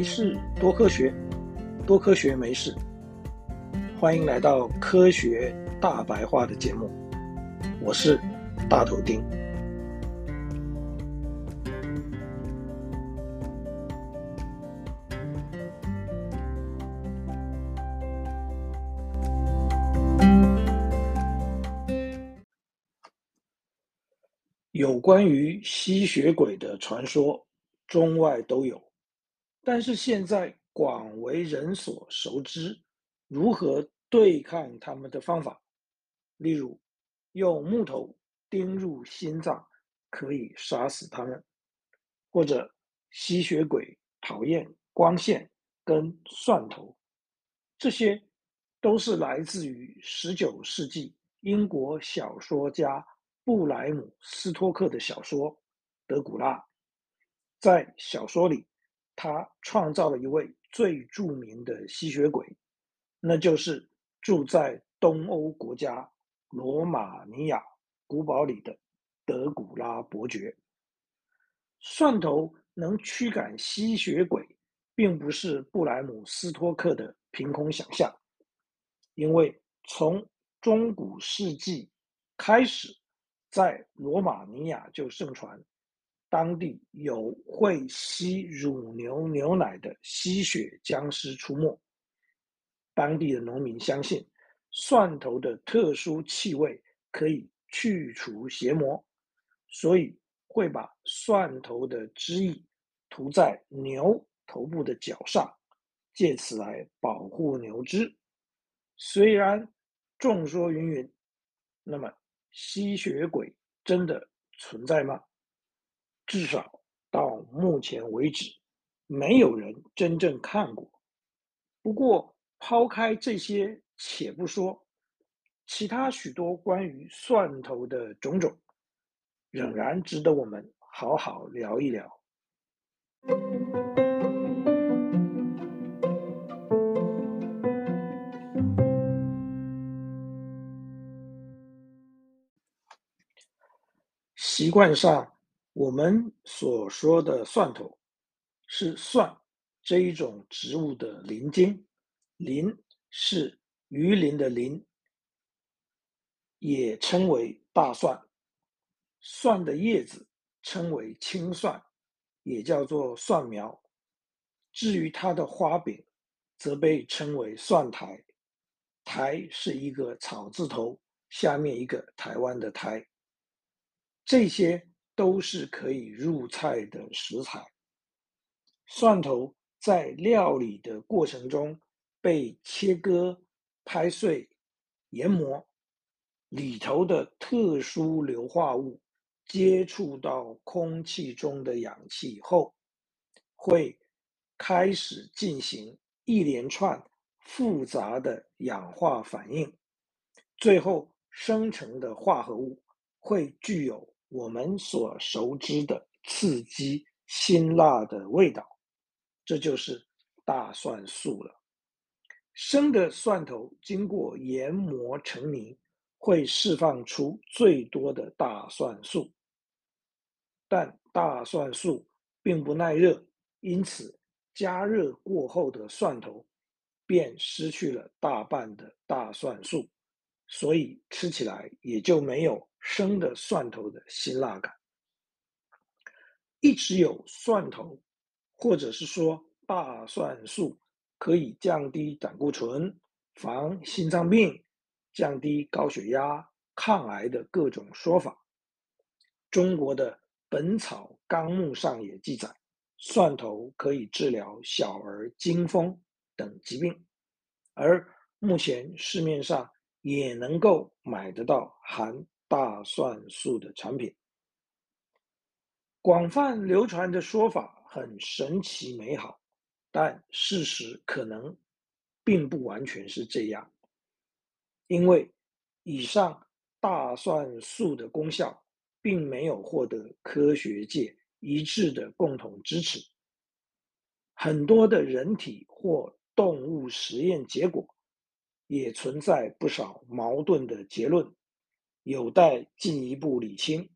没事，多科学，多科学没事。欢迎来到科学大白话的节目，我是大头丁。有关于吸血鬼的传说，中外都有。但是现在广为人所熟知，如何对抗他们的方法，例如用木头钉入心脏可以杀死他们，或者吸血鬼讨厌光线跟蒜头，这些都是来自于十九世纪英国小说家布莱姆斯托克的小说《德古拉》。在小说里，他创造了一位最著名的吸血鬼，那就是住在东欧国家罗马尼亚古堡里的德古拉伯爵。蒜头能驱赶吸血鬼，并不是布莱姆斯托克的凭空想象，因为从中古世纪开始，在罗马尼亚就盛传。当地有会吸乳牛牛奶的吸血僵尸出没。当地的农民相信，蒜头的特殊气味可以去除邪魔，所以会把蒜头的汁液涂在牛头部的角上，借此来保护牛只。虽然众说云云，那么吸血鬼真的存在吗？至少到目前为止，没有人真正看过。不过，抛开这些且不说，其他许多关于蒜头的种种，仍然值得我们好好聊一聊。习惯上。我们所说的蒜头，是蒜这一种植物的鳞茎，鳞是鱼鳞的鳞，也称为大蒜。蒜的叶子称为青蒜，也叫做蒜苗。至于它的花柄，则被称为蒜苔。苔是一个草字头，下面一个台湾的台。这些。都是可以入菜的食材。蒜头在料理的过程中被切割、拍碎、研磨，里头的特殊硫化物接触到空气中的氧气后，会开始进行一连串复杂的氧化反应，最后生成的化合物会具有。我们所熟知的刺激辛辣的味道，这就是大蒜素了。生的蒜头经过研磨成泥，会释放出最多的大蒜素。但大蒜素并不耐热，因此加热过后的蒜头便失去了大半的大蒜素，所以吃起来也就没有。生的蒜头的辛辣感，一直有蒜头，或者是说大蒜素可以降低胆固醇、防心脏病、降低高血压、抗癌的各种说法。中国的《本草纲目》上也记载，蒜头可以治疗小儿惊风等疾病，而目前市面上也能够买得到含。大蒜素的产品，广泛流传的说法很神奇美好，但事实可能并不完全是这样。因为以上大蒜素的功效并没有获得科学界一致的共同支持，很多的人体或动物实验结果也存在不少矛盾的结论。有待进一步理清。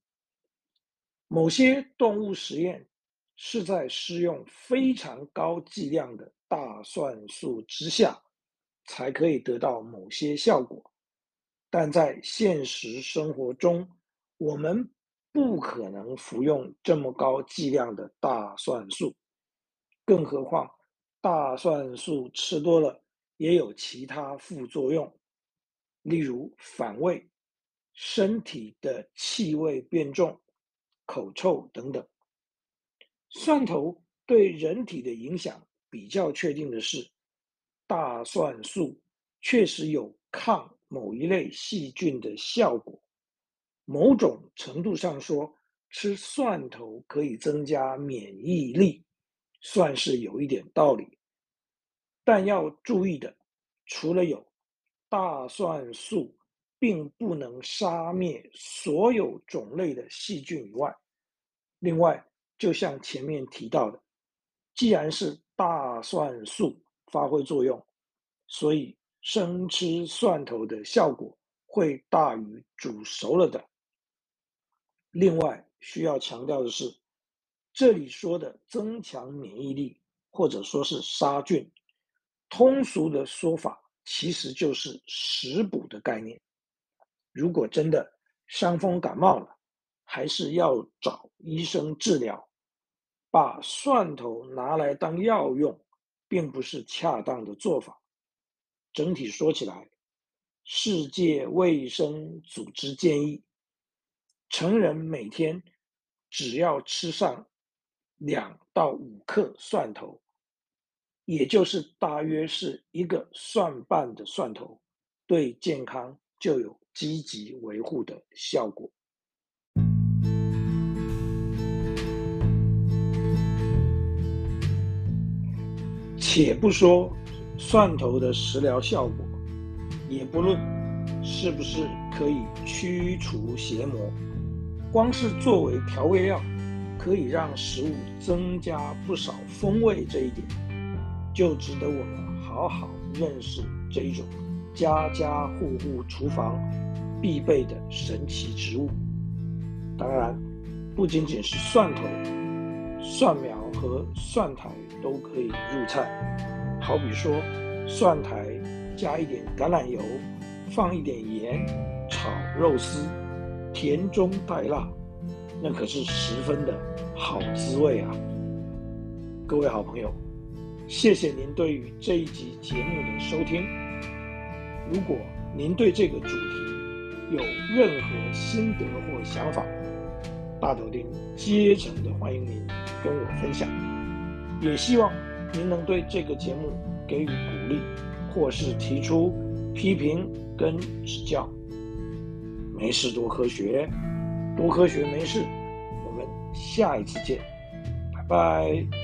某些动物实验是在施用非常高剂量的大蒜素之下，才可以得到某些效果。但在现实生活中，我们不可能服用这么高剂量的大蒜素，更何况大蒜素吃多了也有其他副作用，例如反胃、身体的气味变重、口臭等等。蒜头对人体的影响比较确定的是，大蒜素确实有抗某一类细菌的效果。某种程度上说，吃蒜头可以增加免疫力，算是有一点道理。但要注意的，除了有大蒜素并不能杀灭所有种类的细菌以外，另外，就像前面提到的，既然是大蒜素发挥作用，所以生吃蒜头的效果会大于煮熟了的。另外需要强调的是，这里说的增强免疫力或者说是杀菌，通俗的说法其实就是食补的概念。如果真的伤风感冒了，还是要找医生治疗。把蒜头拿来当药用，并不是恰当的做法。整体说起来，世界卫生组织建议，成人每天只要吃上两到五克蒜头，也就是大约是一个蒜瓣的蒜头，对健康就有积极维护的效果。且不说蒜头的食疗效果，也不论是不是可以驱除邪魔，光是作为调味料，可以让食物增加不少风味这一点，就值得我们好好认识这一种家家户户厨房必备的神奇植物。当然，不仅仅是蒜头、蒜苗和蒜苔。都可以入菜，好比说蒜苔加一点橄榄油，放一点盐炒肉丝，甜中带辣，那可是十分的好滋味啊！各位好朋友，谢谢您对于这一集节目的收听。如果您对这个主题有任何心得或想法，大头丁竭诚的欢迎您跟我分享。也希望您能对这个节目给予鼓励，或是提出批评跟指教。没事多科学，多科学没事。我们下一次见，拜拜。